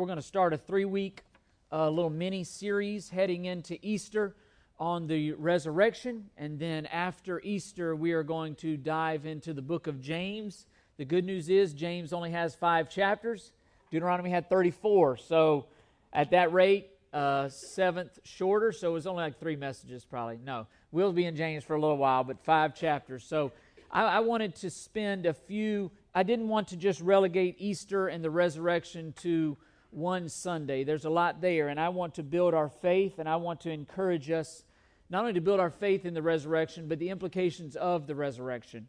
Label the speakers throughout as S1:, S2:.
S1: we're going to start a three week uh, little mini series heading into Easter on the resurrection. And then after Easter, we are going to dive into the book of James. The good news is, James only has five chapters, Deuteronomy had 34. So at that rate, uh, seventh shorter. So it was only like three messages, probably. No, we'll be in James for a little while, but five chapters. So I, I wanted to spend a few I didn't want to just relegate Easter and the resurrection to one Sunday. There's a lot there, and I want to build our faith, and I want to encourage us not only to build our faith in the resurrection, but the implications of the resurrection.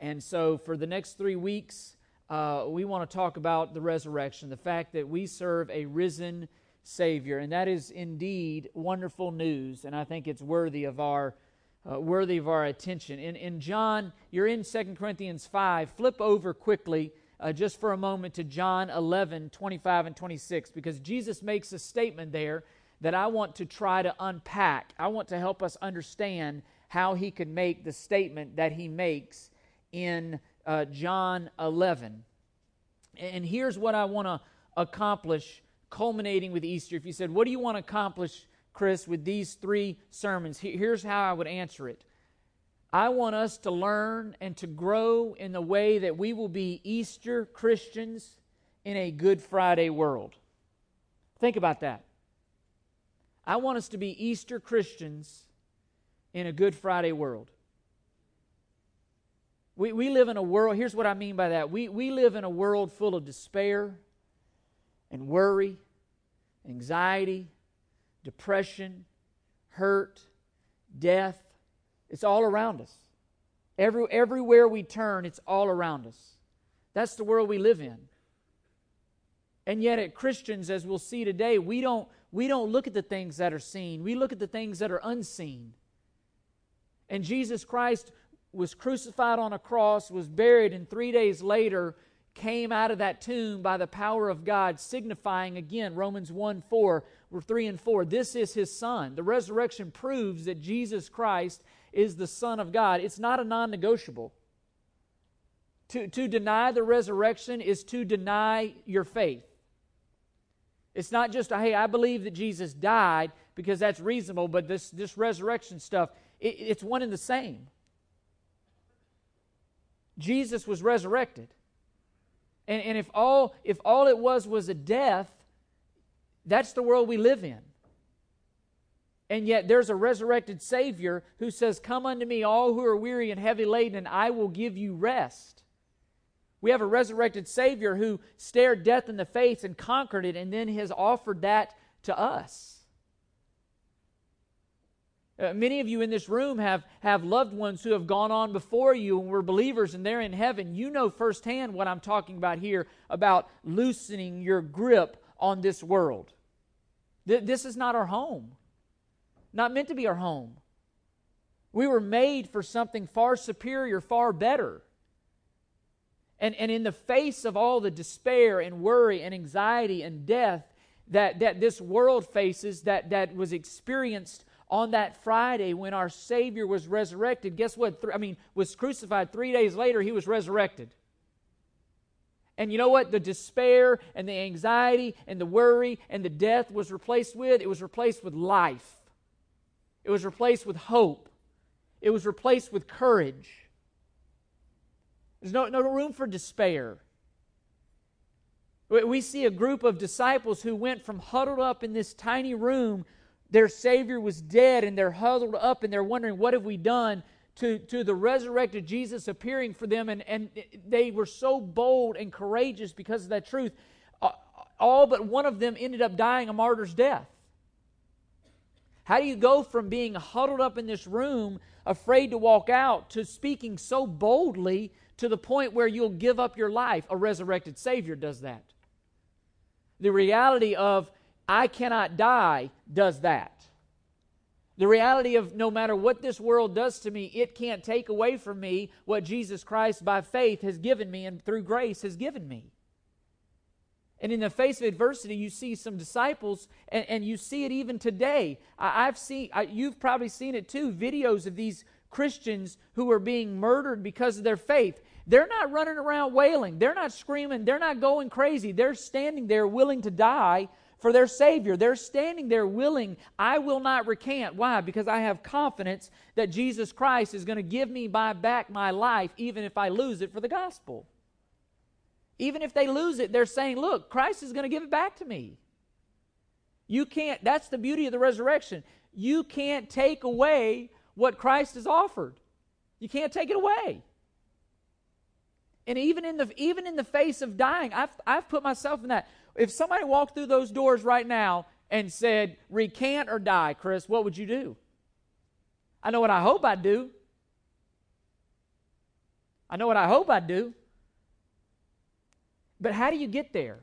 S1: And so, for the next three weeks, uh, we want to talk about the resurrection, the fact that we serve a risen Savior, and that is indeed wonderful news, and I think it's worthy of our uh, worthy of our attention. In, in John, you're in Second Corinthians 5. Flip over quickly uh, just for a moment to John 11, 25 and 26, because Jesus makes a statement there that I want to try to unpack. I want to help us understand how he could make the statement that he makes in uh, John 11. And here's what I want to accomplish, culminating with Easter. If you said, What do you want to accomplish Chris, with these three sermons, here's how I would answer it. I want us to learn and to grow in the way that we will be Easter Christians in a Good Friday world. Think about that. I want us to be Easter Christians in a Good Friday world. We, we live in a world, here's what I mean by that. We, we live in a world full of despair and worry, anxiety, depression, hurt, death. It's all around us. Every, everywhere we turn, it's all around us. That's the world we live in. And yet, at Christians, as we'll see today, we don't, we don't look at the things that are seen, we look at the things that are unseen. And Jesus Christ was crucified on a cross, was buried, and three days later came out of that tomb by the power of God, signifying again Romans 1 4 3 and 4. This is his son. The resurrection proves that Jesus Christ is the Son of God. It's not a non negotiable. To, to deny the resurrection is to deny your faith. It's not just, hey, I believe that Jesus died because that's reasonable, but this, this resurrection stuff, it, it's one and the same. Jesus was resurrected. And, and if, all, if all it was was a death, that's the world we live in. And yet there's a resurrected Savior who says, Come unto me, all who are weary and heavy laden, and I will give you rest. We have a resurrected Savior who stared death in the face and conquered it, and then has offered that to us. Uh, many of you in this room have, have loved ones who have gone on before you and were believers and they're in heaven. You know firsthand what I'm talking about here about loosening your grip on this world. Th- this is not our home, not meant to be our home. We were made for something far superior, far better. And, and in the face of all the despair and worry and anxiety and death that, that this world faces, that, that was experienced on that Friday when our Savior was resurrected, guess what? I mean, was crucified three days later, he was resurrected. And you know what? The despair and the anxiety and the worry and the death was replaced with? It was replaced with life. It was replaced with hope. It was replaced with courage. There's no, no room for despair. We see a group of disciples who went from huddled up in this tiny room. Their Savior was dead, and they're huddled up and they're wondering, What have we done? to, to the resurrected Jesus appearing for them, and, and they were so bold and courageous because of that truth. All but one of them ended up dying a martyr's death. How do you go from being huddled up in this room, afraid to walk out, to speaking so boldly to the point where you'll give up your life? A resurrected Savior does that. The reality of, I cannot die, does that. The reality of no matter what this world does to me, it can't take away from me what Jesus Christ by faith has given me and through grace has given me. And in the face of adversity, you see some disciples, and, and you see it even today. I, have seen, I, you've probably seen it too, videos of these Christians who are being murdered because of their faith. they're not running around wailing. They're not screaming. They're not going crazy. They're standing there willing to die for their Savior. They're standing there willing, I will not recant. Why? Because I have confidence that Jesus Christ is going to give me my, back my life even if I lose it for the gospel. Even if they lose it, they're saying, Look, Christ is going to give it back to me. You can't, that's the beauty of the resurrection. You can't take away what Christ has offered. You can't take it away. And even in the even in the face of dying, I've I've put myself in that. If somebody walked through those doors right now and said, recant or die, Chris, what would you do? I know what I hope I'd do. I know what I hope I'd do. But how do you get there?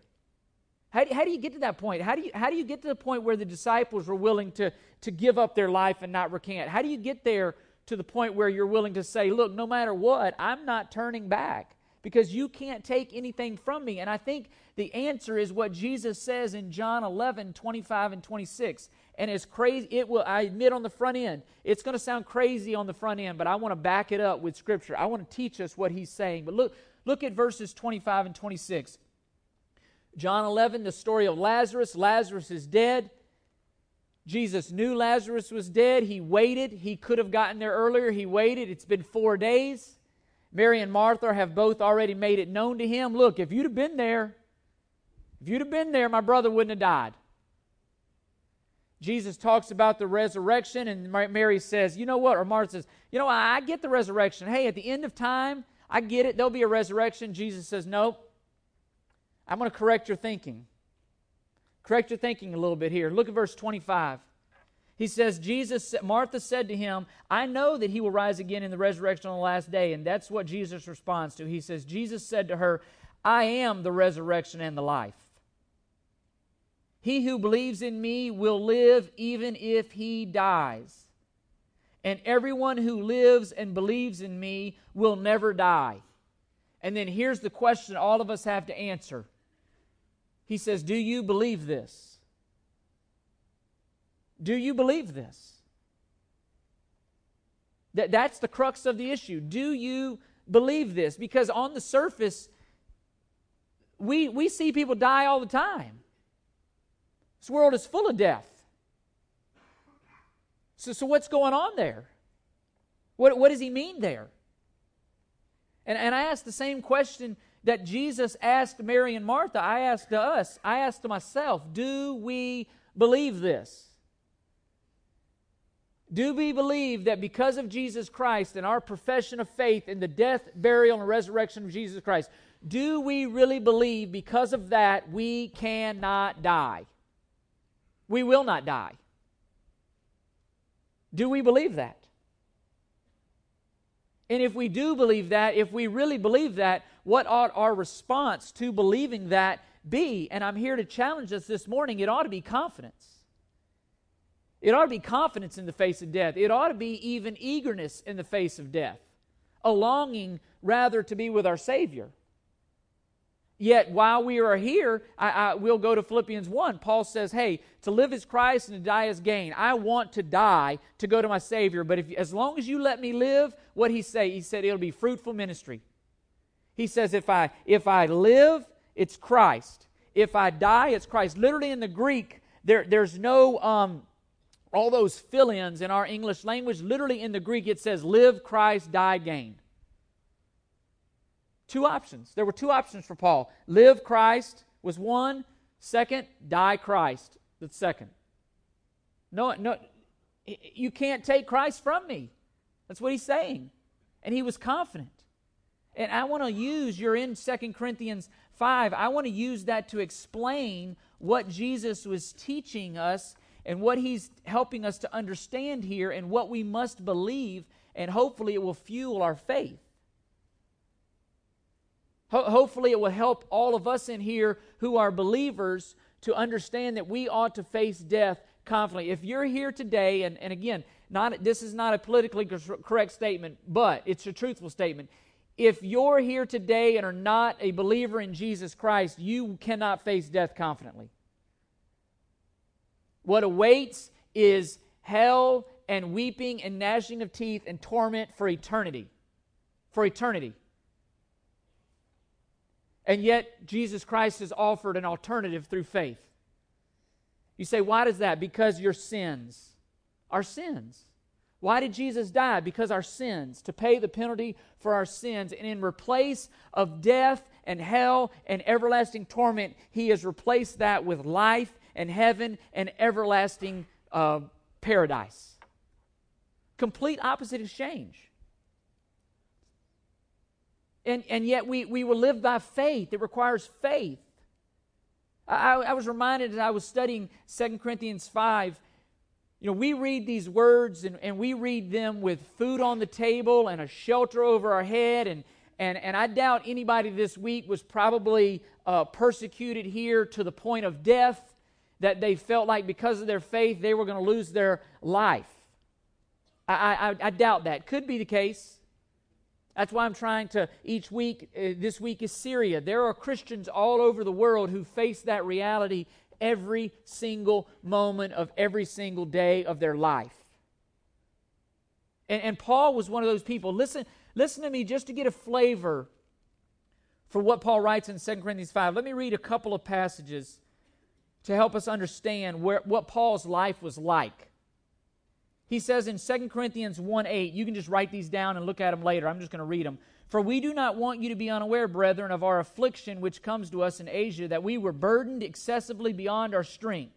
S1: How do, how do you get to that point? How do, you, how do you get to the point where the disciples were willing to, to give up their life and not recant? How do you get there to the point where you're willing to say, look, no matter what, I'm not turning back because you can't take anything from me? And I think the answer is what Jesus says in John 11, 25 and 26. And it's crazy, it will, I admit on the front end, it's going to sound crazy on the front end, but I want to back it up with Scripture. I want to teach us what he's saying. But look, look at verses 25 and 26. John 11, the story of Lazarus. Lazarus is dead. Jesus knew Lazarus was dead. He waited. He could have gotten there earlier. He waited. It's been four days. Mary and Martha have both already made it known to him. Look, if you'd have been there, if you'd have been there, my brother wouldn't have died. Jesus talks about the resurrection, and Mary says, You know what? Or Martha says, You know, I get the resurrection. Hey, at the end of time, I get it. There'll be a resurrection. Jesus says, Nope. I'm going to correct your thinking. Correct your thinking a little bit here. Look at verse 25. He says, Jesus, Martha said to him, I know that he will rise again in the resurrection on the last day. And that's what Jesus responds to. He says, Jesus said to her, I am the resurrection and the life. He who believes in me will live even if he dies. And everyone who lives and believes in me will never die. And then here's the question all of us have to answer he says, Do you believe this? Do you believe this? That, that's the crux of the issue. Do you believe this? Because on the surface, we, we see people die all the time. This world is full of death. So, so what's going on there? What, what does he mean there? And, and I ask the same question that Jesus asked Mary and Martha, I ask to us, I ask to myself, do we believe this? Do we believe that because of Jesus Christ and our profession of faith in the death, burial, and resurrection of Jesus Christ, do we really believe because of that we cannot die? We will not die. Do we believe that? And if we do believe that, if we really believe that, what ought our response to believing that be? And I'm here to challenge us this morning. It ought to be confidence. It ought to be confidence in the face of death. It ought to be even eagerness in the face of death, a longing rather to be with our Savior. Yet while we are here, I, I, we'll go to Philippians 1. Paul says, Hey, to live is Christ and to die is gain. I want to die to go to my Savior, but if, as long as you let me live, what he say? He said it'll be fruitful ministry. He says, if I if I live, it's Christ. If I die, it's Christ. Literally in the Greek, there, there's no um, all those fill-ins in our English language. Literally in the Greek, it says live Christ, die gain. Two options. There were two options for Paul. Live Christ was one. Second, die Christ. The second. No, no, you can't take Christ from me. That's what he's saying. And he was confident. And I want to use, you're in Second Corinthians 5, I want to use that to explain what Jesus was teaching us and what he's helping us to understand here and what we must believe, and hopefully it will fuel our faith. Ho- hopefully it will help all of us in here who are believers to understand that we ought to face death confidently. If you're here today, and, and again, not, this is not a politically correct statement, but it's a truthful statement if you're here today and are not a believer in Jesus Christ, you cannot face death confidently. What awaits is hell and weeping and gnashing of teeth and torment for eternity. For eternity. And yet, Jesus Christ has offered an alternative through faith. You say, why does that? Because your sins. Our sins. Why did Jesus die? Because our sins, to pay the penalty for our sins. And in replace of death and hell and everlasting torment, he has replaced that with life and heaven and everlasting uh, paradise. Complete opposite exchange. And, and yet we, we will live by faith. It requires faith. I, I was reminded as I was studying 2 Corinthians 5 you know, we read these words and, and we read them with food on the table and a shelter over our head. And, and, and I doubt anybody this week was probably uh, persecuted here to the point of death that they felt like because of their faith they were going to lose their life. I, I, I doubt that. Could be the case. That's why I'm trying to, each week, uh, this week is Syria. There are Christians all over the world who face that reality every single moment of every single day of their life. And, and Paul was one of those people. Listen, listen to me just to get a flavor for what Paul writes in 2 Corinthians 5. Let me read a couple of passages to help us understand where, what Paul's life was like. He says in 2 Corinthians 1 8, you can just write these down and look at them later. I'm just going to read them. For we do not want you to be unaware, brethren, of our affliction which comes to us in Asia, that we were burdened excessively beyond our strength,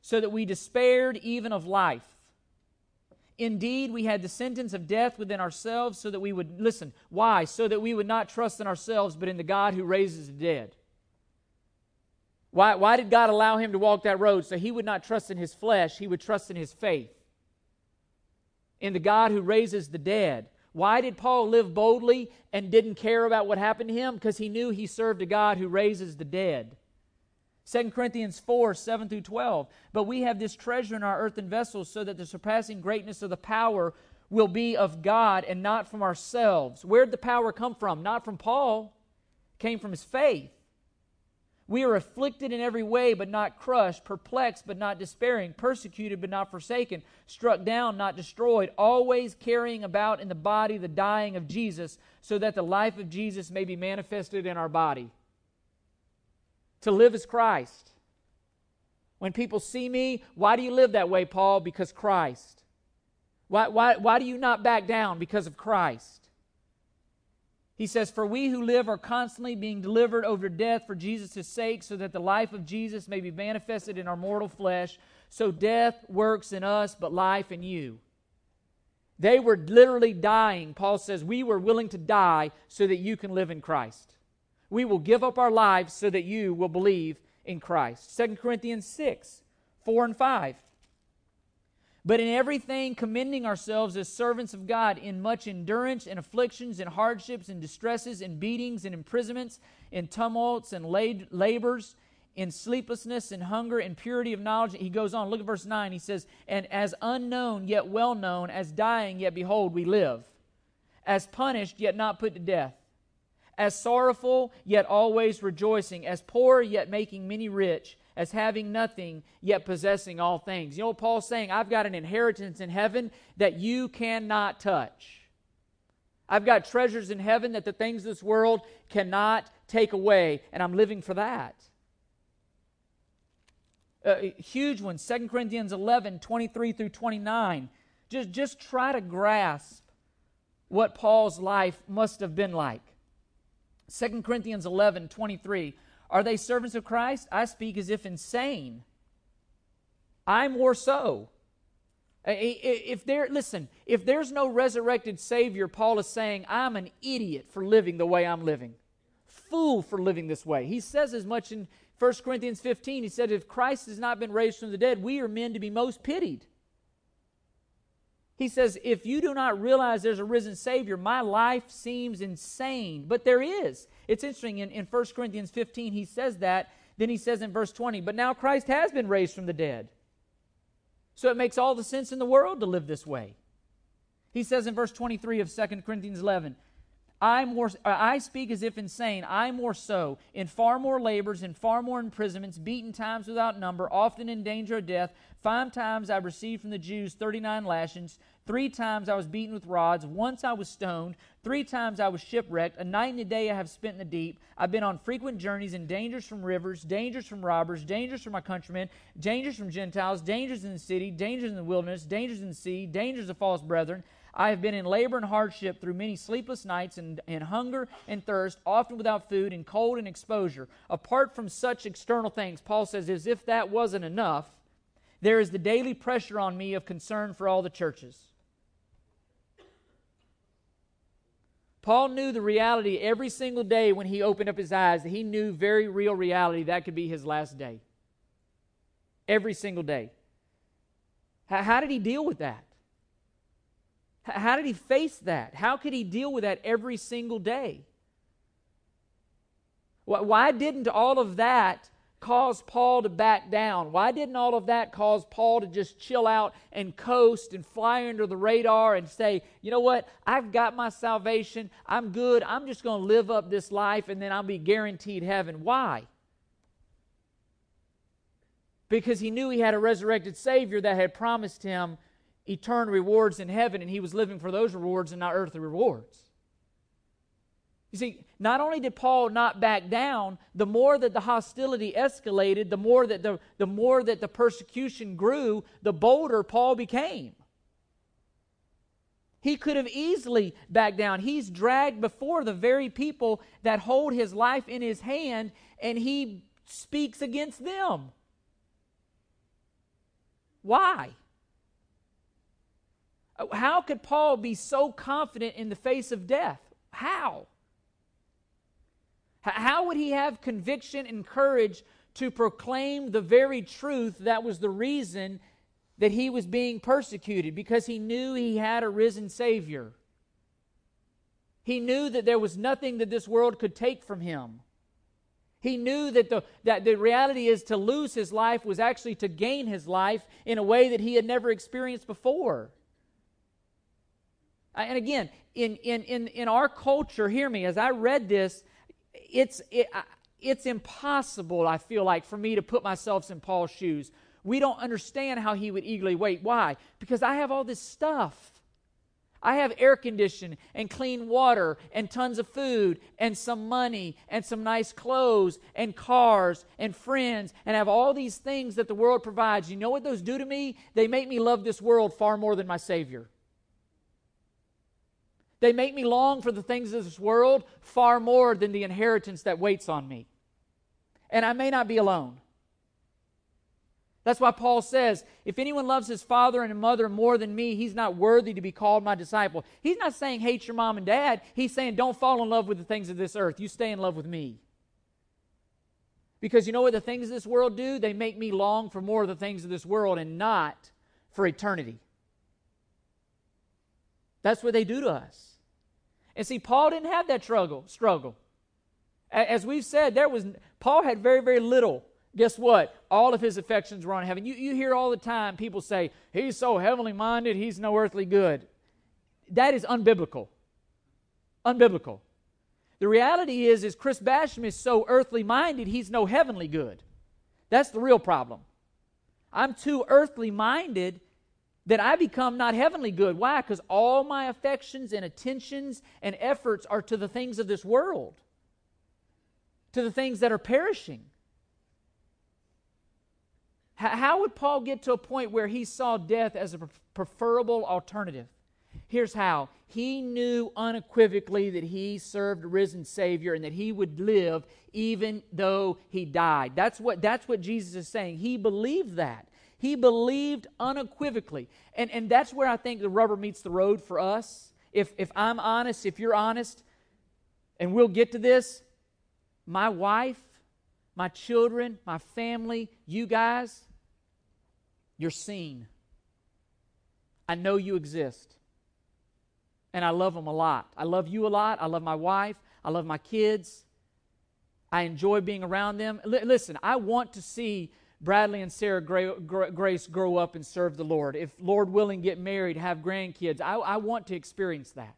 S1: so that we despaired even of life. Indeed, we had the sentence of death within ourselves, so that we would, listen, why? So that we would not trust in ourselves, but in the God who raises the dead. Why, why did God allow him to walk that road? So he would not trust in his flesh, he would trust in his faith in the God who raises the dead. Why did Paul live boldly and didn't care about what happened to him? Because he knew he served a God who raises the dead. 2 Corinthians 4 7 through 12. But we have this treasure in our earthen vessels so that the surpassing greatness of the power will be of God and not from ourselves. Where'd the power come from? Not from Paul, it came from his faith. We are afflicted in every way, but not crushed, perplexed, but not despairing, persecuted, but not forsaken, struck down, not destroyed, always carrying about in the body the dying of Jesus, so that the life of Jesus may be manifested in our body. To live as Christ. When people see me, why do you live that way, Paul? Because Christ. Why, why, why do you not back down? Because of Christ. He says, For we who live are constantly being delivered over death for Jesus' sake, so that the life of Jesus may be manifested in our mortal flesh. So death works in us, but life in you. They were literally dying. Paul says, We were willing to die so that you can live in Christ. We will give up our lives so that you will believe in Christ. 2 Corinthians 6, 4 and 5. But in everything, commending ourselves as servants of God in much endurance and afflictions and hardships and distresses and beatings and imprisonments and tumults and labors in sleeplessness and hunger and purity of knowledge. He goes on, look at verse 9. He says, And as unknown yet well known, as dying yet behold, we live, as punished yet not put to death, as sorrowful yet always rejoicing, as poor yet making many rich as having nothing, yet possessing all things. You know Paul's saying? I've got an inheritance in heaven that you cannot touch. I've got treasures in heaven that the things of this world cannot take away, and I'm living for that. A huge one, 2 Corinthians 11, 23 through 29. Just, just try to grasp what Paul's life must have been like. 2 Corinthians 11, 23. Are they servants of Christ? I speak as if insane. I more so. If there, listen, if there's no resurrected Savior, Paul is saying, I'm an idiot for living the way I'm living. Fool for living this way. He says as much in 1 Corinthians 15. He said, If Christ has not been raised from the dead, we are men to be most pitied. He says, If you do not realize there's a risen Savior, my life seems insane. But there is. It's interesting. In, in 1 Corinthians 15, he says that. Then he says in verse 20, But now Christ has been raised from the dead. So it makes all the sense in the world to live this way. He says in verse 23 of 2 Corinthians 11, I more I speak as if insane, I more so, in far more labors, in far more imprisonments, beaten times without number, often in danger of death. Five times I received from the Jews 39 lashings. Three times I was beaten with rods. Once I was stoned. Three times I was shipwrecked. A night and a day I have spent in the deep. I've been on frequent journeys in dangers from rivers, dangers from robbers, dangers from my countrymen, dangers from Gentiles, dangers in the city, dangers in the wilderness, dangers in the sea, dangers of false brethren. I have been in labor and hardship through many sleepless nights and, and hunger and thirst, often without food and cold and exposure. Apart from such external things, Paul says, as if that wasn't enough, there is the daily pressure on me of concern for all the churches. Paul knew the reality every single day when he opened up his eyes that he knew very real reality that could be his last day. Every single day. How, how did he deal with that? How did he face that? How could he deal with that every single day? Why didn't all of that cause Paul to back down? Why didn't all of that cause Paul to just chill out and coast and fly under the radar and say, you know what? I've got my salvation. I'm good. I'm just going to live up this life and then I'll be guaranteed heaven. Why? Because he knew he had a resurrected Savior that had promised him eternal rewards in heaven, and he was living for those rewards and not earthly rewards. You see, not only did Paul not back down, the more that the hostility escalated, the more that the, the more that the persecution grew, the bolder Paul became. He could have easily backed down. He's dragged before the very people that hold his life in his hand, and he speaks against them. Why? How could Paul be so confident in the face of death? How? How would he have conviction and courage to proclaim the very truth that was the reason that he was being persecuted? Because he knew he had a risen Savior. He knew that there was nothing that this world could take from him. He knew that the, that the reality is to lose his life was actually to gain his life in a way that he had never experienced before. And again, in, in, in, in our culture, hear me, as I read this, it's, it, it's impossible, I feel like, for me to put myself in Paul's shoes. We don't understand how he would eagerly wait. Why? Because I have all this stuff. I have air conditioning and clean water and tons of food and some money and some nice clothes and cars and friends and have all these things that the world provides. You know what those do to me? They make me love this world far more than my Savior. They make me long for the things of this world far more than the inheritance that waits on me. And I may not be alone. That's why Paul says, if anyone loves his father and mother more than me, he's not worthy to be called my disciple. He's not saying hate your mom and dad. He's saying don't fall in love with the things of this earth. You stay in love with me. Because you know what the things of this world do? They make me long for more of the things of this world and not for eternity. That's what they do to us. And see, Paul didn't have that struggle. Struggle. As we've said, there was Paul had very, very little. Guess what? All of his affections were on heaven. You, you hear all the time people say, he's so heavenly minded, he's no earthly good. That is unbiblical. Unbiblical. The reality is, is Chris Basham is so earthly minded, he's no heavenly good. That's the real problem. I'm too earthly minded that I become not heavenly good. Why? Because all my affections and attentions and efforts are to the things of this world, to the things that are perishing. How would Paul get to a point where he saw death as a preferable alternative? Here's how. He knew unequivocally that he served a risen Savior and that he would live even though he died. That's what, that's what Jesus is saying. He believed that. He believed unequivocally. And, and that's where I think the rubber meets the road for us. If, if I'm honest, if you're honest, and we'll get to this, my wife, my children, my family, you guys, you're seen. I know you exist. And I love them a lot. I love you a lot. I love my wife. I love my kids. I enjoy being around them. L- listen, I want to see Bradley and Sarah Grace grow up and serve the Lord. If, Lord willing, get married, have grandkids, I, I want to experience that.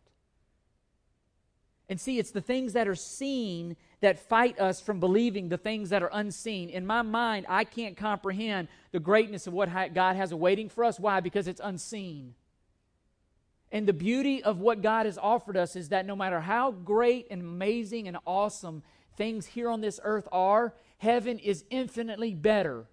S1: And see, it's the things that are seen that fight us from believing the things that are unseen. In my mind, I can't comprehend the greatness of what God has awaiting for us. Why? Because it's unseen. And the beauty of what God has offered us is that no matter how great and amazing and awesome things here on this earth are, heaven is infinitely better.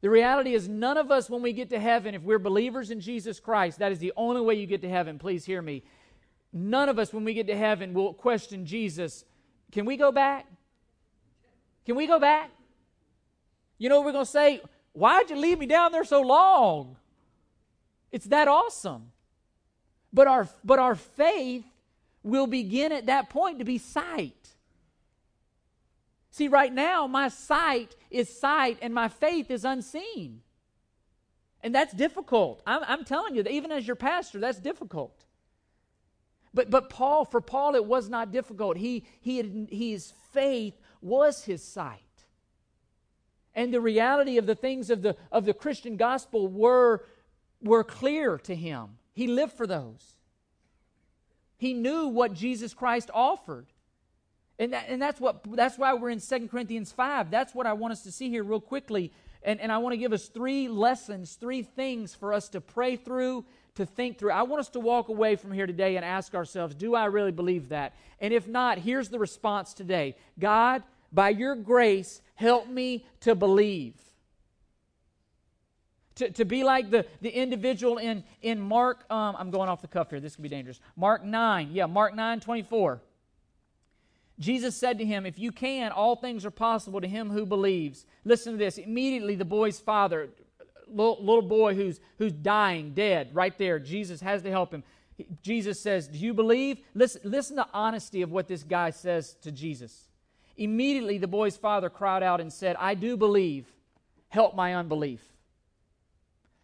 S1: The reality is, none of us, when we get to heaven, if we're believers in Jesus Christ, that is the only way you get to heaven. Please hear me. None of us, when we get to heaven, will question Jesus. Can we go back? Can we go back? You know we're going to say? Why'd you leave me down there so long? It's that awesome. But our, but our faith will begin at that point to be sight. See, right now, my sight is sight and my faith is unseen. And that's difficult. I'm, I'm telling you, even as your pastor, that's difficult. But, but Paul, for Paul, it was not difficult. He, he had, his faith was his sight. And the reality of the things of the, of the Christian gospel were, were clear to him. He lived for those. He knew what Jesus Christ offered. And, that, and that's, what, that's why we're in 2 Corinthians 5. That's what I want us to see here, real quickly. And, and I want to give us three lessons, three things for us to pray through, to think through. I want us to walk away from here today and ask ourselves, do I really believe that? And if not, here's the response today God, by your grace, help me to believe. To, to be like the, the individual in, in Mark, um, I'm going off the cuff here, this could be dangerous. Mark 9, yeah, Mark 9 24. Jesus said to him, If you can, all things are possible to him who believes. Listen to this. Immediately, the boy's father, little, little boy who's, who's dying, dead, right there, Jesus has to help him. Jesus says, Do you believe? Listen, listen to honesty of what this guy says to Jesus. Immediately, the boy's father cried out and said, I do believe. Help my unbelief.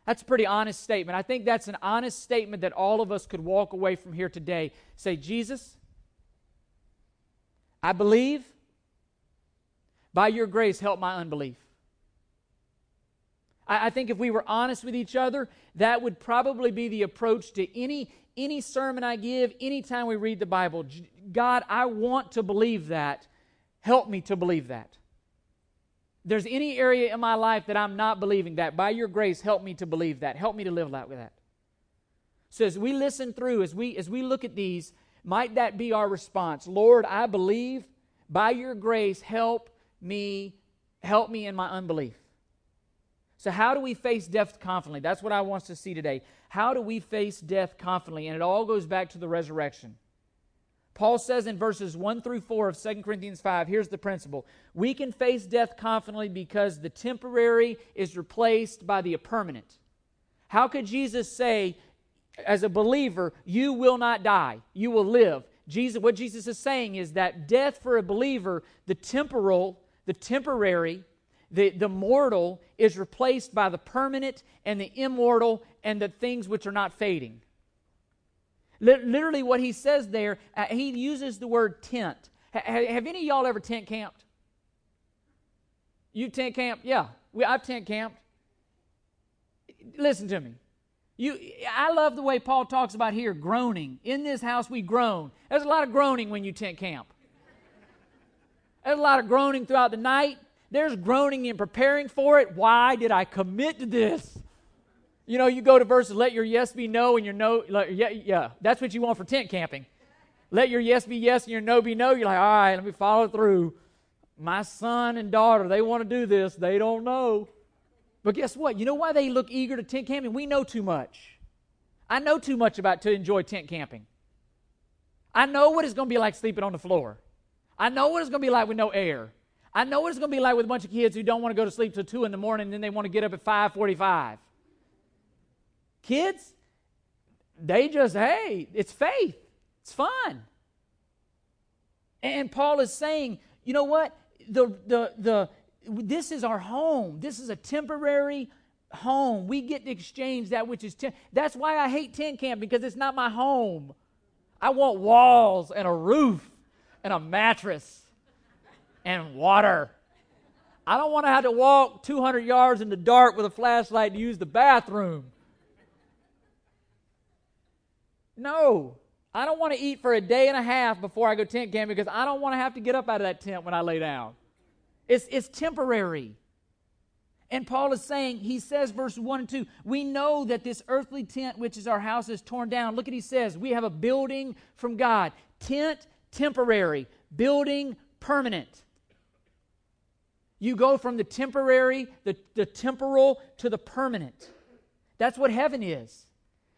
S1: That's a pretty honest statement. I think that's an honest statement that all of us could walk away from here today. Say, Jesus, I believe. By your grace, help my unbelief. I, I think if we were honest with each other, that would probably be the approach to any, any sermon I give, anytime we read the Bible. God, I want to believe that. Help me to believe that. There's any area in my life that I'm not believing that. By your grace, help me to believe that. Help me to live like that. So as we listen through, as we as we look at these, might that be our response? Lord, I believe. By your grace, help me, help me in my unbelief. So, how do we face death confidently? That's what I want to see today. How do we face death confidently? And it all goes back to the resurrection. Paul says in verses 1 through 4 of 2 Corinthians 5, here's the principle. We can face death confidently because the temporary is replaced by the permanent. How could Jesus say, as a believer, you will not die, you will live? Jesus, what Jesus is saying is that death for a believer, the temporal, the temporary, the, the mortal is replaced by the permanent and the immortal and the things which are not fading. Literally, what he says there, uh, he uses the word tent. have any of y'all ever tent camped? You tent camped? Yeah, we, I've tent camped. Listen to me. You, I love the way Paul talks about here groaning. In this house we groan. There's a lot of groaning when you tent camp. There's a lot of groaning throughout the night. There's groaning in preparing for it. Why did I commit to this? You know, you go to verses, let your yes be no and your no, yeah, yeah. That's what you want for tent camping. Let your yes be yes and your no be no. You're like, all right, let me follow through. My son and daughter, they want to do this. They don't know. But guess what? You know why they look eager to tent camping? We know too much. I know too much about to enjoy tent camping. I know what it's going to be like sleeping on the floor. I know what it's going to be like with no air. I know what it's going to be like with a bunch of kids who don't want to go to sleep till 2 in the morning and then they want to get up at 545. Kids, they just, hey, it's faith. It's fun. And Paul is saying, you know what? The, the, the, this is our home. This is a temporary home. We get to exchange that which is. Ten- That's why I hate tent camp because it's not my home. I want walls and a roof and a mattress and water. I don't want to have to walk 200 yards in the dark with a flashlight to use the bathroom. No, I don't want to eat for a day and a half before I go tent camping because I don't want to have to get up out of that tent when I lay down. It's, it's temporary. And Paul is saying, he says, verse 1 and 2, we know that this earthly tent, which is our house, is torn down. Look at he says, we have a building from God. Tent, temporary. Building, permanent. You go from the temporary, the, the temporal, to the permanent. That's what heaven is.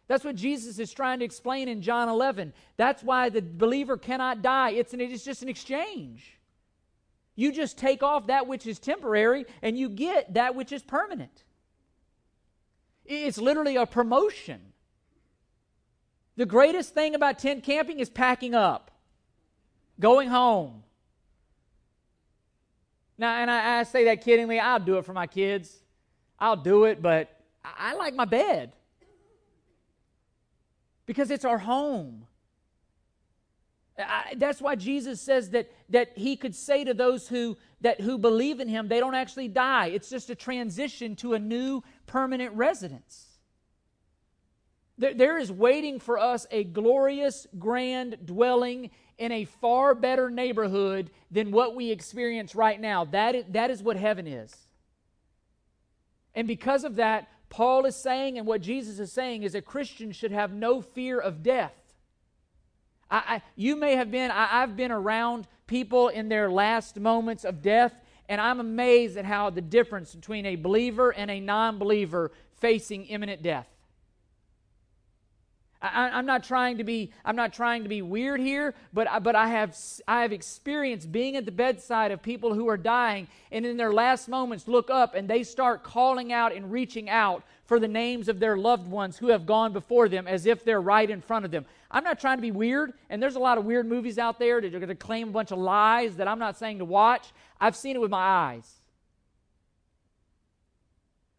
S1: That's what Jesus is trying to explain in John 11. That's why the believer cannot die. It's, an, it's just an exchange. You just take off that which is temporary and you get that which is permanent. It's literally a promotion. The greatest thing about tent camping is packing up, going home. Now, and I, I say that kiddingly, I'll do it for my kids. I'll do it, but I, I like my bed because it's our home. I, that's why Jesus says that, that he could say to those who, that, who believe in him, they don't actually die. It's just a transition to a new permanent residence. There, there is waiting for us a glorious, grand dwelling in a far better neighborhood than what we experience right now. That is, that is what heaven is. And because of that, Paul is saying, and what Jesus is saying, is a Christian should have no fear of death. I, I, you may have been, I, I've been around people in their last moments of death, and I'm amazed at how the difference between a believer and a non believer facing imminent death. I, am not trying to be I'm not trying to be weird here, but I, but I have I have experienced being at the bedside of people who are dying, and in their last moments look up and they start calling out and reaching out for the names of their loved ones who have gone before them as if they're right in front of them. I'm not trying to be weird, and there's a lot of weird movies out there that are going to claim a bunch of lies that I'm not saying to watch. I've seen it with my eyes.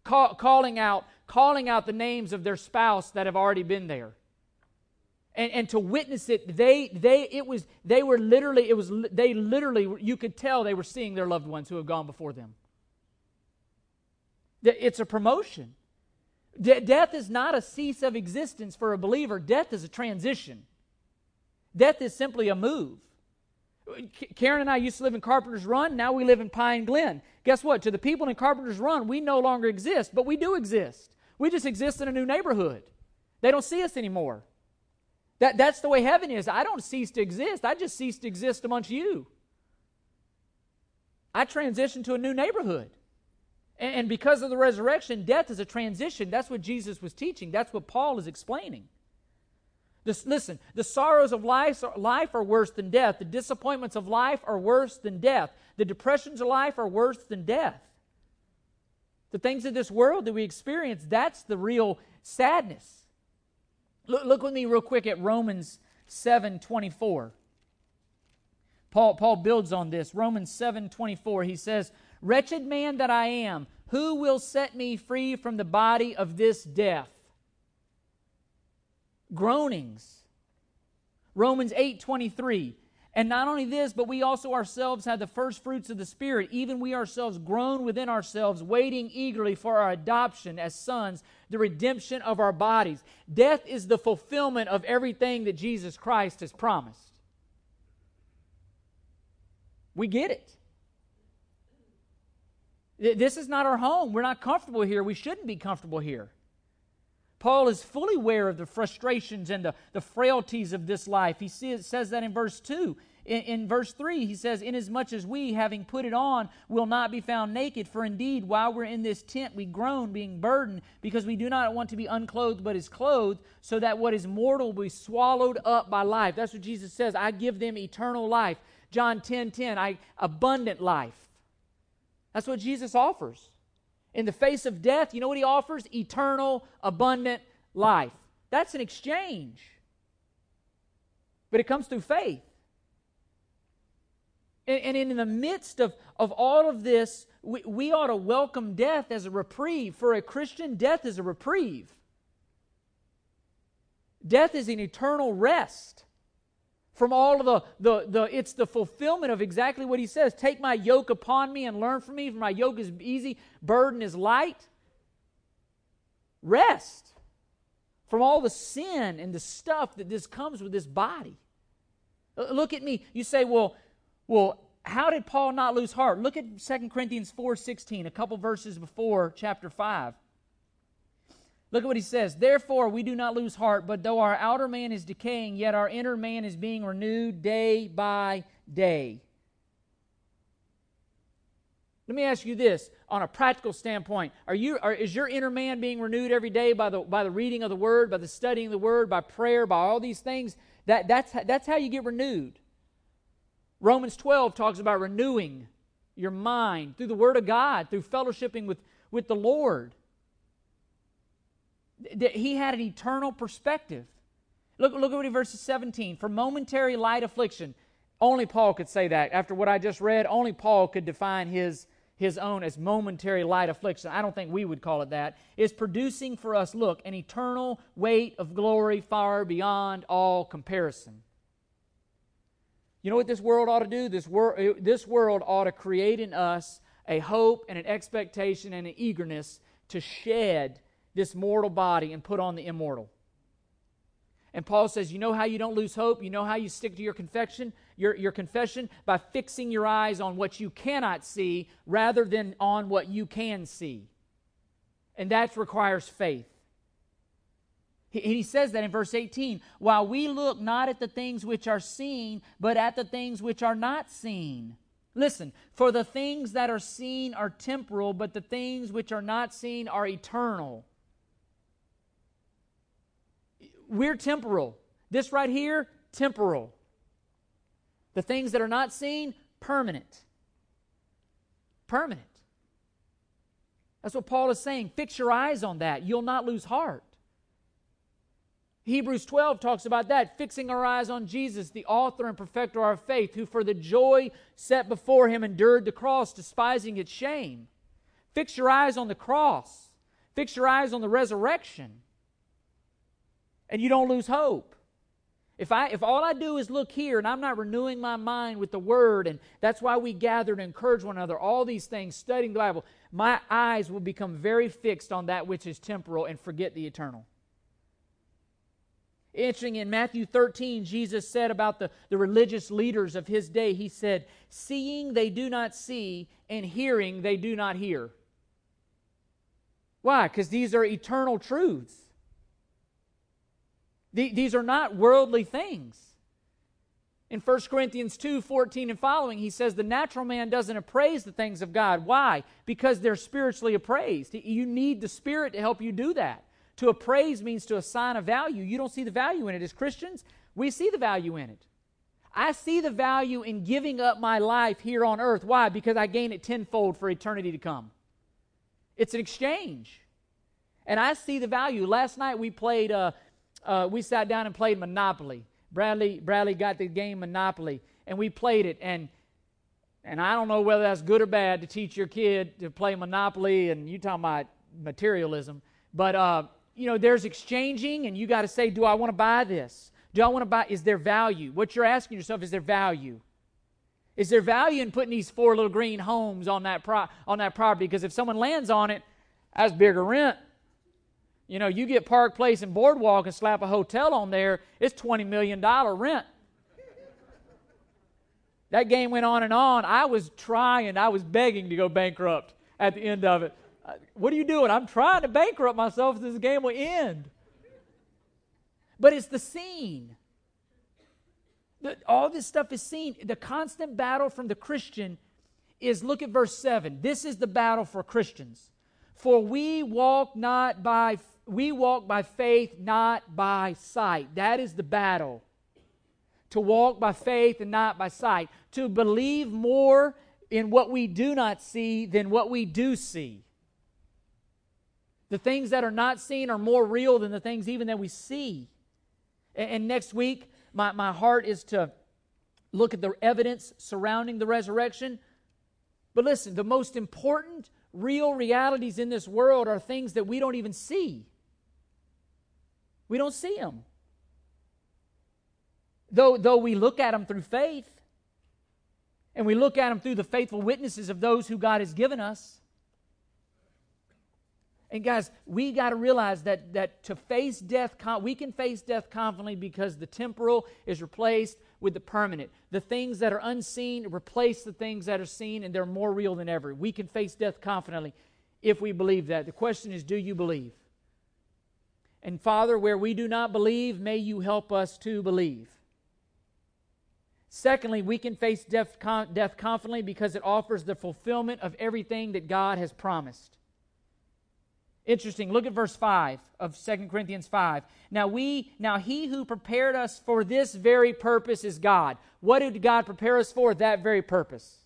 S1: Call, calling out calling out the names of their spouse that have already been there and, and to witness it they they it was they were literally it was they literally you could tell they were seeing their loved ones who have gone before them it's a promotion De- death is not a cease of existence for a believer, death is a transition. Death is simply a move. Karen and I used to live in Carpenter's Run. Now we live in Pine Glen. Guess what? To the people in Carpenter's Run, we no longer exist, but we do exist. We just exist in a new neighborhood. They don't see us anymore. That, that's the way heaven is. I don't cease to exist, I just cease to exist amongst you. I transition to a new neighborhood. And because of the resurrection, death is a transition. That's what Jesus was teaching. That's what Paul is explaining. This, listen, the sorrows of life, life are worse than death. The disappointments of life are worse than death. The depressions of life are worse than death. The things of this world that we experience, that's the real sadness. Look, look with me real quick at Romans 7 24. Paul, Paul builds on this. Romans 7 24, he says, Wretched man that I am, who will set me free from the body of this death? Groanings. Romans 8 23. And not only this, but we also ourselves have the first fruits of the Spirit, even we ourselves groan within ourselves, waiting eagerly for our adoption as sons, the redemption of our bodies. Death is the fulfillment of everything that Jesus Christ has promised. We get it. This is not our home. We're not comfortable here. We shouldn't be comfortable here. Paul is fully aware of the frustrations and the, the frailties of this life. He says that in verse 2. In, in verse 3, he says, Inasmuch as we, having put it on, will not be found naked, for indeed, while we're in this tent, we groan, being burdened, because we do not want to be unclothed, but is clothed, so that what is mortal will be swallowed up by life. That's what Jesus says. I give them eternal life. John 10 10, I, abundant life. That's what Jesus offers. In the face of death, you know what he offers? Eternal, abundant life. That's an exchange. But it comes through faith. And, and in the midst of, of all of this, we, we ought to welcome death as a reprieve. For a Christian, death is a reprieve. Death is an eternal rest from all of the, the, the, it's the fulfillment of exactly what he says. Take my yoke upon me and learn from me, for my yoke is easy, burden is light. Rest from all the sin and the stuff that this comes with this body. Look at me. You say, well, well, how did Paul not lose heart? Look at 2 Corinthians 4:16, a couple verses before chapter 5. Look at what he says. Therefore, we do not lose heart, but though our outer man is decaying, yet our inner man is being renewed day by day. Let me ask you this on a practical standpoint. Are you, are, is your inner man being renewed every day by the, by the reading of the Word, by the studying of the Word, by prayer, by all these things? That, that's, that's how you get renewed. Romans 12 talks about renewing your mind through the Word of God, through fellowshipping with, with the Lord That he had an eternal perspective. Look, look at verses 17. For momentary light affliction, only Paul could say that. After what I just read, only Paul could define his, his own as momentary light affliction. I don't think we would call it that. Is producing for us, look, an eternal weight of glory far beyond all comparison. You know what this world ought to do? This, wor- eh, this world ought to create in us a hope and an expectation and an eagerness to shed this mortal body and put on the immortal. And Paul says, You know how you don't lose hope? You know how you stick to your confession? Your, your confession? By fixing your eyes on what you cannot see rather than on what you can see. And that requires faith. He, he says that in verse 18 while we look not at the things which are seen, but at the things which are not seen. Listen, for the things that are seen are temporal, but the things which are not seen are eternal we're temporal. This right here, temporal. The things that are not seen, permanent. Permanent. That's what Paul is saying. Fix your eyes on that. You'll not lose heart. Hebrews 12 talks about that, fixing our eyes on Jesus, the author and perfecter of our faith, who for the joy set before him endured the cross, despising its shame. Fix your eyes on the cross. Fix your eyes on the resurrection and you don't lose hope. If, I, if all I do is look here and I'm not renewing my mind with the Word, and that's why we gather to encourage one another, all these things, studying the Bible, my eyes will become very fixed on that which is temporal and forget the eternal. Interesting, in Matthew 13, Jesus said about the, the religious leaders of his day, He said, Seeing they do not see, and hearing they do not hear. Why? Because these are eternal truths. These are not worldly things. In 1 Corinthians 2 14 and following, he says, The natural man doesn't appraise the things of God. Why? Because they're spiritually appraised. You need the Spirit to help you do that. To appraise means to assign a value. You don't see the value in it. As Christians, we see the value in it. I see the value in giving up my life here on earth. Why? Because I gain it tenfold for eternity to come. It's an exchange. And I see the value. Last night we played. Uh, uh, we sat down and played Monopoly. Bradley, Bradley got the game Monopoly, and we played it. And and I don't know whether that's good or bad to teach your kid to play Monopoly, and you talking about materialism. But uh, you know, there's exchanging, and you got to say, do I want to buy this? Do I want to buy? Is there value? What you're asking yourself is there value? Is there value in putting these four little green homes on that pro- on that property? Because if someone lands on it, that's bigger rent. You know, you get Park Place and Boardwalk and slap a hotel on there, it's $20 million rent. That game went on and on. I was trying, I was begging to go bankrupt at the end of it. What are you doing? I'm trying to bankrupt myself this game will end. But it's the seen. The, all this stuff is seen. The constant battle from the Christian is look at verse 7. This is the battle for Christians. For we walk not by we walk by faith, not by sight. That is the battle. To walk by faith and not by sight. To believe more in what we do not see than what we do see. The things that are not seen are more real than the things even that we see. And, and next week, my, my heart is to look at the evidence surrounding the resurrection. But listen, the most important real realities in this world are things that we don't even see. We don't see them. Though, though we look at them through faith, and we look at them through the faithful witnesses of those who God has given us. And guys, we got to realize that, that to face death, we can face death confidently because the temporal is replaced with the permanent. The things that are unseen replace the things that are seen, and they're more real than ever. We can face death confidently if we believe that. The question is, do you believe? And Father, where we do not believe, may you help us to believe. Secondly, we can face death, death confidently because it offers the fulfillment of everything that God has promised. Interesting. Look at verse 5 of 2 Corinthians 5. Now we now he who prepared us for this very purpose is God. What did God prepare us for? That very purpose.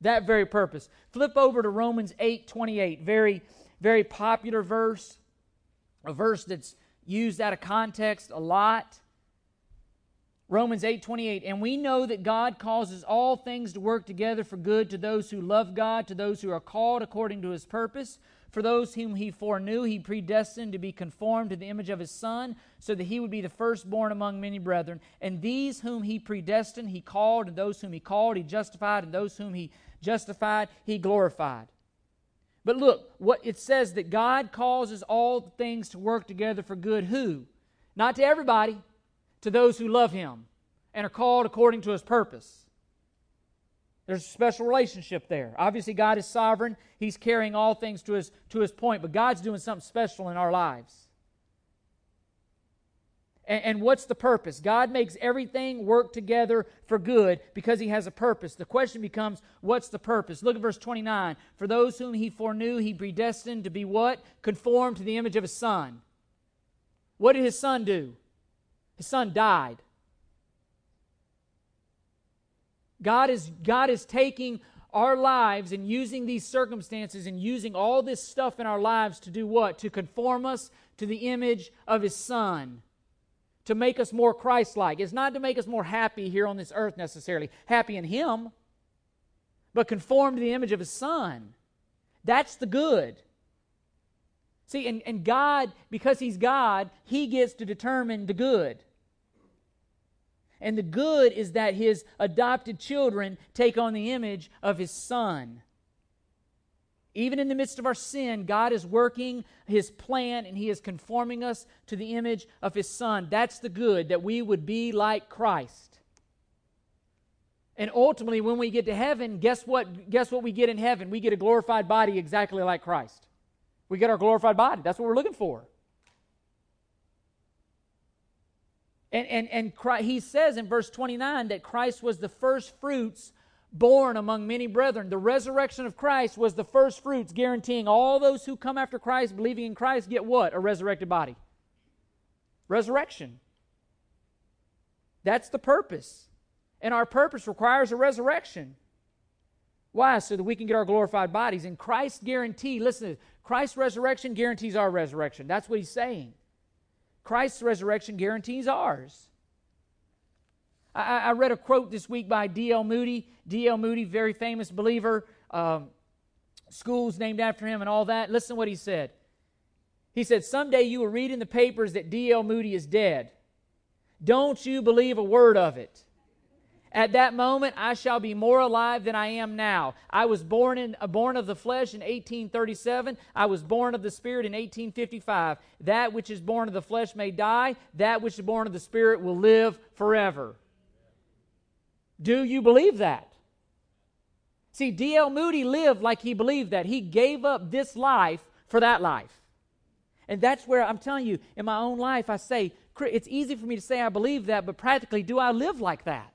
S1: That very purpose. Flip over to Romans 8, 28. Very, very popular verse. A verse that's used out of context a lot. Romans 8, 28. And we know that God causes all things to work together for good to those who love God, to those who are called according to his purpose. For those whom he foreknew, he predestined to be conformed to the image of his Son, so that he would be the firstborn among many brethren. And these whom he predestined, he called, and those whom he called, he justified, and those whom he justified, he glorified. But look, what it says that God causes all things to work together for good. Who? Not to everybody, to those who love him and are called according to his purpose. There's a special relationship there. Obviously, God is sovereign. He's carrying all things to his, to his point, but God's doing something special in our lives. And, and what's the purpose? God makes everything work together for good because he has a purpose. The question becomes, what's the purpose? Look at verse 29. For those whom he foreknew, he predestined to be what? Conformed to the image of his son. What did his son do? His son died. God is, God is taking our lives and using these circumstances and using all this stuff in our lives to do what? To conform us to the image of His Son. To make us more Christ like. It's not to make us more happy here on this earth necessarily, happy in Him, but conform to the image of His Son. That's the good. See, and, and God, because He's God, He gets to determine the good. And the good is that his adopted children take on the image of his son. Even in the midst of our sin, God is working his plan and he is conforming us to the image of his son. That's the good, that we would be like Christ. And ultimately, when we get to heaven, guess what? Guess what we get in heaven? We get a glorified body exactly like Christ. We get our glorified body. That's what we're looking for. And, and, and Christ, he says in verse 29 that Christ was the first fruits born among many brethren. The resurrection of Christ was the first fruits, guaranteeing all those who come after Christ, believing in Christ, get what? A resurrected body. Resurrection. That's the purpose. And our purpose requires a resurrection. Why? So that we can get our glorified bodies. And Christ guarantee, listen, Christ's resurrection guarantees our resurrection. That's what he's saying. Christ's resurrection guarantees ours. I, I read a quote this week by D.L. Moody. D.L. Moody, very famous believer, um, schools named after him and all that. Listen to what he said. He said, Someday you will read in the papers that D.L. Moody is dead. Don't you believe a word of it. At that moment, I shall be more alive than I am now. I was born, in, uh, born of the flesh in 1837. I was born of the Spirit in 1855. That which is born of the flesh may die. That which is born of the Spirit will live forever. Do you believe that? See, D.L. Moody lived like he believed that. He gave up this life for that life. And that's where I'm telling you, in my own life, I say, it's easy for me to say I believe that, but practically, do I live like that?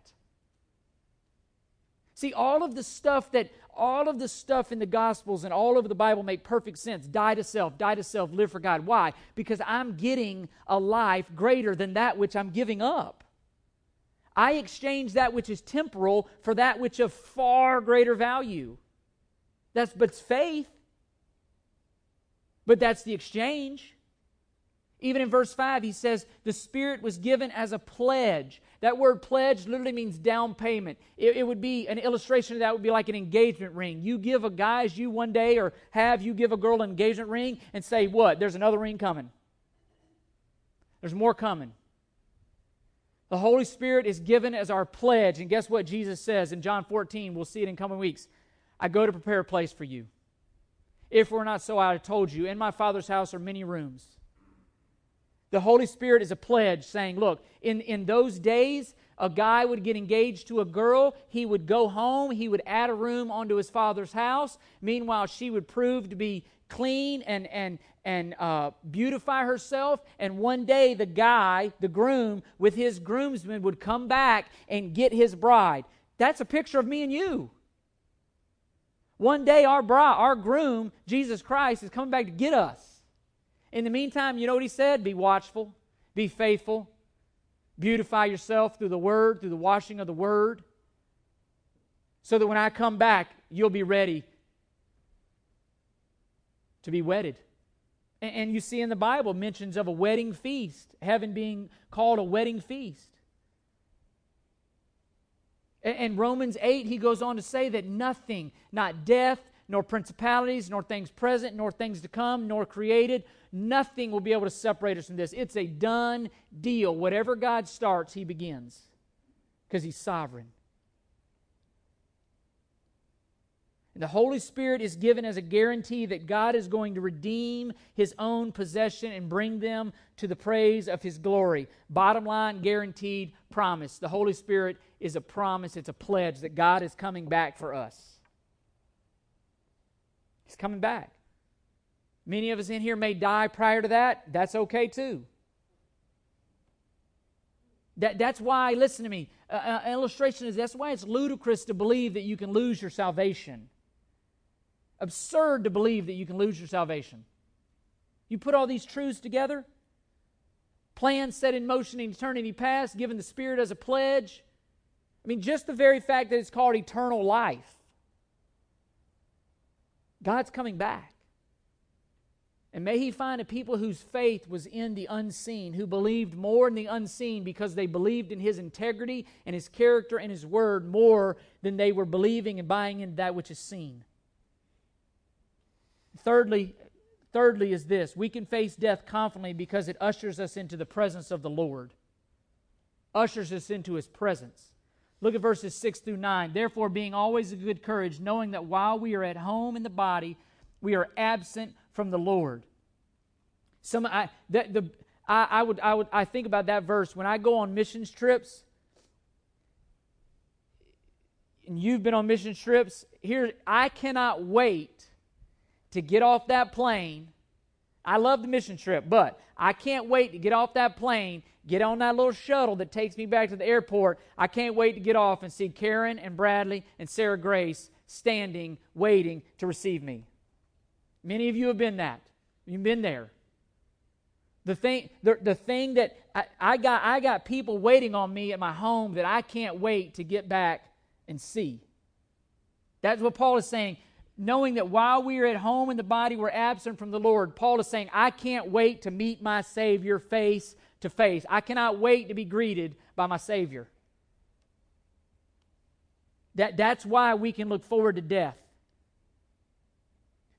S1: See, all of the stuff that, all of the stuff in the Gospels and all over the Bible make perfect sense. Die to self, die to self, live for God. Why? Because I'm getting a life greater than that which I'm giving up. I exchange that which is temporal for that which of far greater value. That's but faith. But that's the exchange. Even in verse 5, he says, The Spirit was given as a pledge. That word pledge literally means down payment. It, it, would be an illustration of that would be like an engagement ring. You give a guy as you one day, or have you give a girl an engagement ring and say, What? There's another ring coming. There's more coming. The Holy Spirit is given as our pledge. And guess what Jesus says in John 14? We'll see it in coming weeks. I go to prepare a place for you. If we're not so, I told you, in my Father's house are many rooms. The Holy Spirit is a pledge saying, look, in, in those days, a guy would get engaged to a girl. He would go home. He would add a room onto his father's house. Meanwhile, she would prove to be clean and, and, and uh, beautify herself. And one day, the guy, the groom, with his groomsmen would come back and get his bride. That's a picture of me and you. One day, our bride, our groom, Jesus Christ, is coming back to get us. In the meantime, you know what he said? Be watchful, be faithful, beautify yourself through the word, through the washing of the word, so that when I come back, you'll be ready to be wedded. And, you see in the Bible mentions of a wedding feast, heaven being called a wedding feast. And Romans 8, he goes on to say that nothing, not death, nor principalities, nor things present, nor things to come, nor created, Nothing will be able to separate us from this. It's a done deal. Whatever God starts, He begins because He's sovereign. And the Holy Spirit is given as a guarantee that God is going to redeem His own possession and bring them to the praise of His glory. Bottom line, guaranteed promise. The Holy Spirit is a promise, it's a pledge that God is coming back for us. He's coming back. Many of us in here may die prior to that. That's okay too. That, that's why, listen to me, uh, uh, illustration is that's why it's ludicrous to believe that you can lose your salvation. Absurd to believe that you can lose your salvation. You put all these truths together, plans set in motion in eternity past, given the Spirit as a pledge. I mean, just the very fact that it's called eternal life. God's coming back. And may he find a people whose faith was in the unseen, who believed more in the unseen because they believed in his integrity and his character and his word more than they were believing and buying into that which is seen. Thirdly, thirdly is this we can face death confidently because it ushers us into the presence of the Lord. Ushers us into his presence. Look at verses 6 through 9. Therefore, being always of good courage, knowing that while we are at home in the body, we are absent from the Lord. Some I that the I, I would I would I think about that verse when I go on missions trips. And you've been on mission trips. Here, I cannot wait to get off that plane. I love the mission trip, but I can't wait to get off that plane, get on that little shuttle that takes me back to the airport. I can't wait to get off and see Karen and Bradley and Sarah Grace standing, waiting to receive me. Many of you have been that. You've been there. The thing, the, the thing that I, I, got, I got people waiting on me at my home that I can't wait to get back and see. That's what Paul is saying. Knowing that while we are at home in the body, we're absent from the Lord. Paul is saying, I can't wait to meet my Savior face to face. I cannot wait to be greeted by my Savior. That, that's why we can look forward to death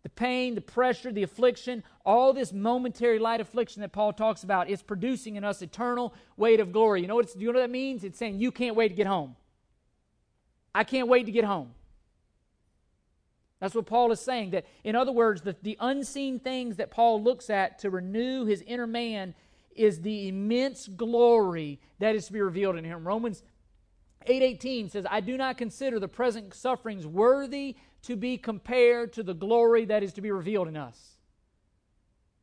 S1: the pain, the pressure, the affliction, all this momentary light affliction that Paul talks about is producing in us eternal weight of glory. You know what, you know what that means? It's saying you can't wait to get home. I can't wait to get home. That's what Paul is saying. That, in other words, the, the unseen things that Paul looks at to renew his inner man is the immense glory that is to be revealed in him. Romans 8:18 says, "I do not consider the present sufferings worthy to be compared to the glory that is to be revealed in us.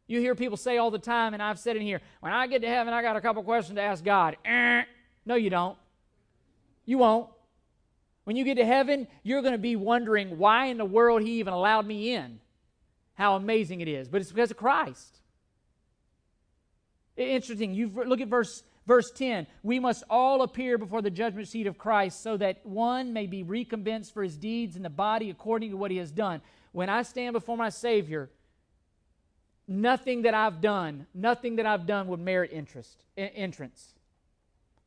S1: You hear people say all the time, and I've said in here, when I get to heaven, I got a couple questions to ask God. Eh. No, you don't. You won't. When you get to heaven, you're going to be wondering why in the world He even allowed me in. How amazing it is. But it's because of Christ. Interesting. You look at verse Verse 10 We must all appear before the judgment seat of Christ so that one may be recompensed for his deeds in the body according to what he has done. When I stand before my Savior, nothing that I've done, nothing that I've done would merit interest, entrance.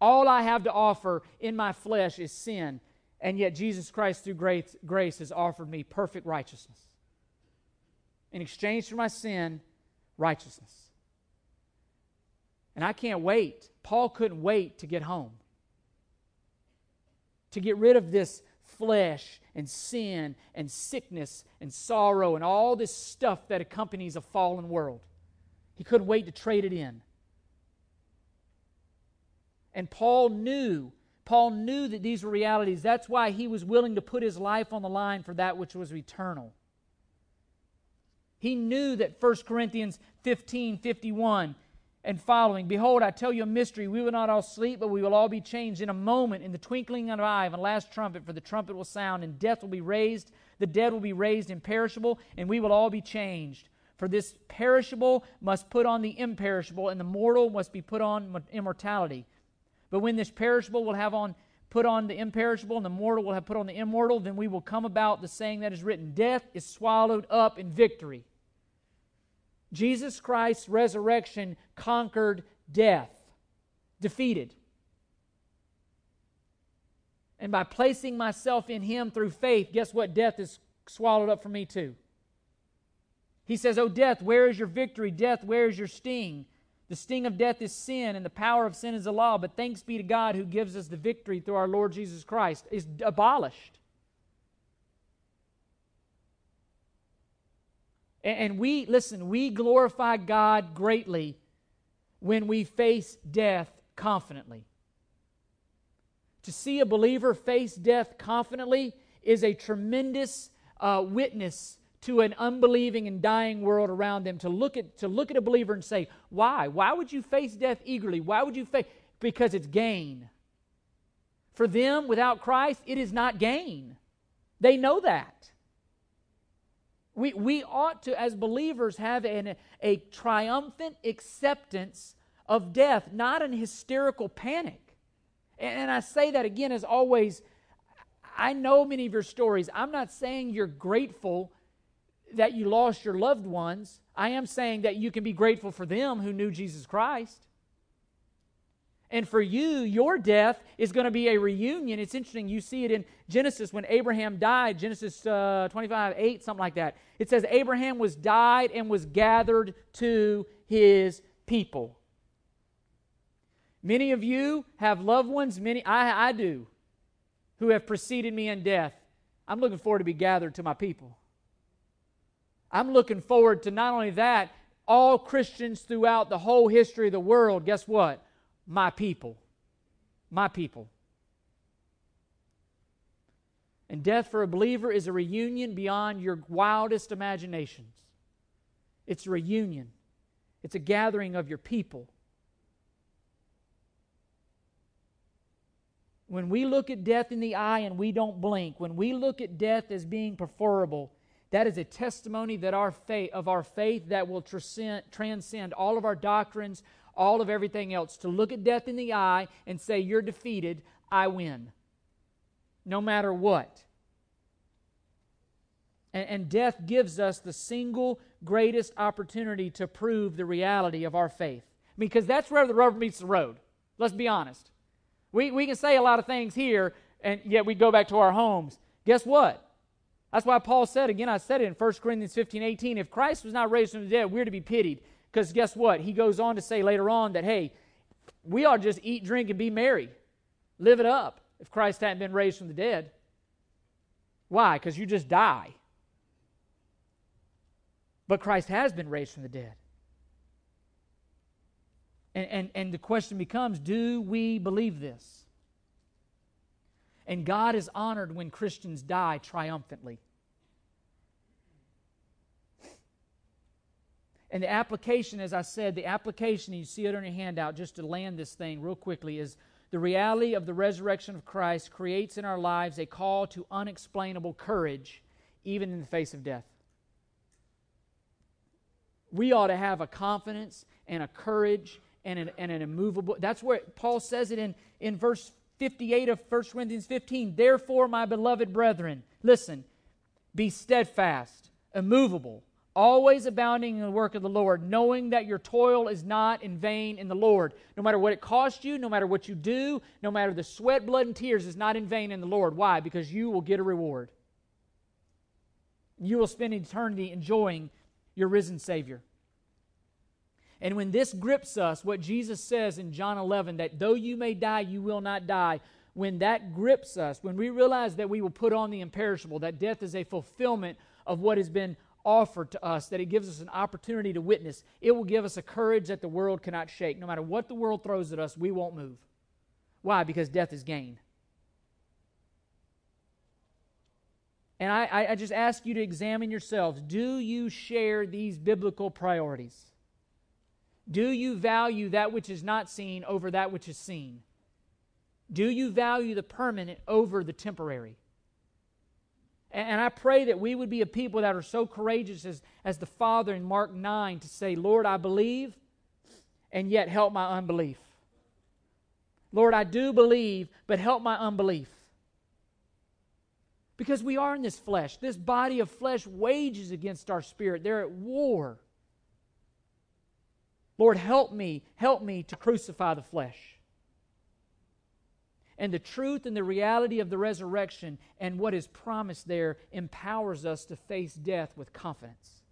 S1: All I have to offer in my flesh is sin, and yet Jesus Christ, through grace, grace has offered me perfect righteousness. In exchange for my sin, righteousness. And I can't wait. Paul couldn't wait to get home. To get rid of this flesh and sin and sickness and sorrow and all this stuff that accompanies a fallen world. He couldn't wait to trade it in. And Paul knew, Paul knew that these were realities. That's why he was willing to put his life on the line for that which was eternal. He knew that 1 Corinthians 15 51 and following, Behold, I tell you a mystery. We will not all sleep, but we will all be changed in a moment, in the twinkling of an eye, of a last trumpet, for the trumpet will sound, and death will be raised. The dead will be raised imperishable, and we will all be changed. For this perishable must put on the imperishable, and the mortal must be put on immortality. But when this perishable will have on put on the imperishable, and the mortal will have put on the immortal, then we will come about the saying that is written Death is swallowed up in victory. Jesus Christ's resurrection conquered death, defeated. And by placing myself in Him through faith, guess what? Death is swallowed up for me too. He says, Oh, death, where is your victory? Death, where is your sting? The sting of death is sin, and the power of sin is the law. But thanks be to God who gives us the victory through our Lord Jesus Christ. Is abolished. And we, listen, we glorify God greatly when we face death confidently. To see a believer face death confidently is a tremendous uh, witness to an unbelieving and dying world around them. To look at to look at a believer and say why? Why would you face death eagerly? Why would you face because it's gain. For them without christ it is not gain. They know that we, we ought to as believers have an, a triumphant acceptance of death not an hysterical panic and, and i say that again as always i know many of your stories i'm not saying you're grateful that you lost your loved ones. I am saying that you can be grateful for them who knew Jesus Christ. And for you, your death is going to be a reunion. It's interesting. You see it in Genesis when Abraham died, Genesis uh, 25, 8, something like that. It says, Abraham was died and was gathered to his people. Many of you have loved ones, many, I, I do, who have preceded me in death. I'm looking forward to be gathered to my people. I'm looking forward to not only that, all Christians throughout the whole history of the world, guess what? My people. My people. And death for a believer is a reunion beyond your wildest imaginations. It's a reunion, it's a gathering of your people. When we look at death in the eye and we don't blink, when we look at death as being preferable, that is a testimony that our faith, of our faith that will transcend, transcend all of our doctrines, all of everything else. To look at death in the eye and say, You're defeated, I win. No matter what. And, and death gives us the single greatest opportunity to prove the reality of our faith. Because that's where the rubber meets the road. Let's be honest. We, we can say a lot of things here, and yet we go back to our homes. Guess what? That's why Paul said, again, I said it in 1 Corinthians 15 18, if Christ was not raised from the dead, we're to be pitied. Because guess what? He goes on to say later on that, hey, we ought to just eat, drink, and be merry. Live it up if Christ hadn't been raised from the dead. Why? Because you just die. But Christ has been raised from the dead. And, and, and the question becomes do we believe this? And God is honored when Christians die triumphantly. And the application, as I said, the application, you see it on your handout, just to land this thing real quickly, is the reality of the resurrection of Christ creates in our lives a call to unexplainable courage, even in the face of death. We ought to have a confidence and a courage and an, and an immovable. That's where Paul says it in, in verse 58 of 1 Corinthians 15. Therefore, my beloved brethren, listen, be steadfast, immovable, always abounding in the work of the Lord, knowing that your toil is not in vain in the Lord. No matter what it costs you, no matter what you do, no matter the sweat, blood, and tears is not in vain in the Lord. Why? Because you will get a reward. You will spend eternity enjoying your risen Savior. And when this grips us, what Jesus says in John 11, that though you may die, you will not die, when that grips us, when we realize that we will put on the imperishable, that death is a fulfillment of what has been offered to us, that it gives us an opportunity to witness, it will give us a courage that the world cannot shake. No matter what the world throws at us, we won't move. Why? Because death is gain. And I, I just ask you to examine yourselves. Do you share these biblical priorities? Do you value that which is not seen over that which is seen? Do you value the permanent over the temporary? And I pray that we would be a people that are so courageous as, as the Father in Mark 9 to say, Lord, I believe, and yet help my unbelief. Lord, I do believe, but help my unbelief. Because we are in this flesh. This body of flesh wages against our spirit. They're at war. Lord, help me, help me to crucify the flesh. And the truth and the reality of the resurrection and what is promised there empowers us to face death with confidence.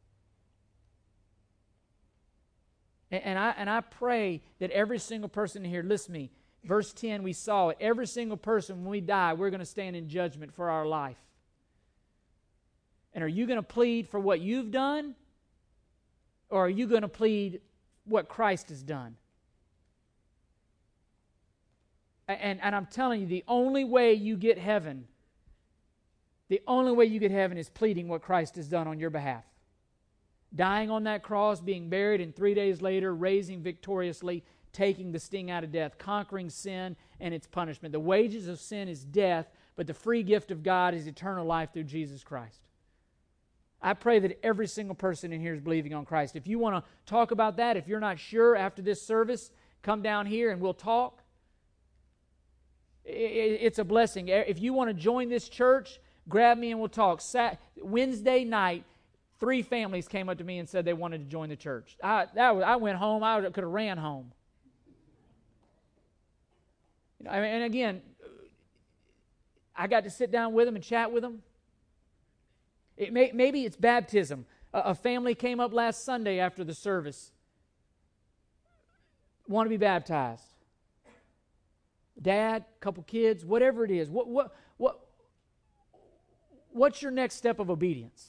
S1: And, I, and I pray that every single person here, listen me, Verse 10, we saw it. Every single person, when we die, we're going to stand in judgment for our life. And are you going to plead for what you've done? Or are you going to plead what Christ has done? And, and I'm telling you, the only way you get heaven, the only way you get heaven is pleading what Christ has done on your behalf. Dying on that cross, being buried, and three days later, raising victoriously taking the sting out of death, conquering sin and its punishment. The wages of sin is death, but the free gift of God is eternal life through Jesus Christ. I pray that every single person in here is believing on Christ. If you want to talk about that, if you're not sure after this service, come down here and we'll talk. It's a blessing. If you want to join this church, grab me and we'll talk. Wednesday night, three families came up to me and said they wanted to join the church. I, was, I went home. I could have ran home. You know, and again, I got to sit down with them and chat with them. It may, maybe it's baptism. A, a family came up last Sunday after the service, want to be baptized. Dad, couple kids, whatever it is. What, what, what, what's your next step of obedience?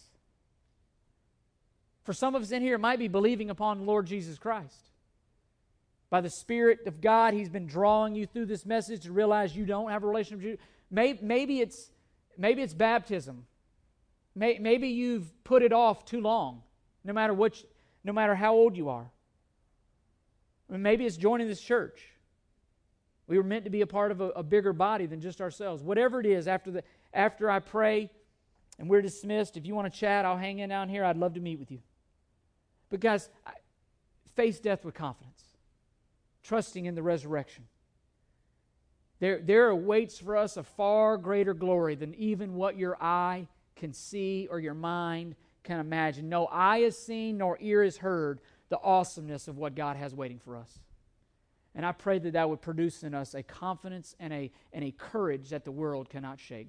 S1: For some of us in here, it might be believing upon the Lord Jesus Christ. By the Spirit of God, He's been drawing you through this message to realize you don't have a relationship. With maybe, maybe it's maybe it's baptism. Maybe you've put it off too long, no matter what, no matter how old you are. Maybe it's joining this church. We were meant to be a part of a, a bigger body than just ourselves. Whatever it is, after the after I pray and we're dismissed, if you want to chat, I'll hang in down here. I'd love to meet with you. But guys, face death with confidence trusting in the resurrection. There, there awaits for us a far greater glory than even what your eye can see or your mind can imagine. No eye has seen nor ear has heard the awesomeness of what God has waiting for us. And I pray that that would produce in us a confidence and a, and a courage that the world cannot shake.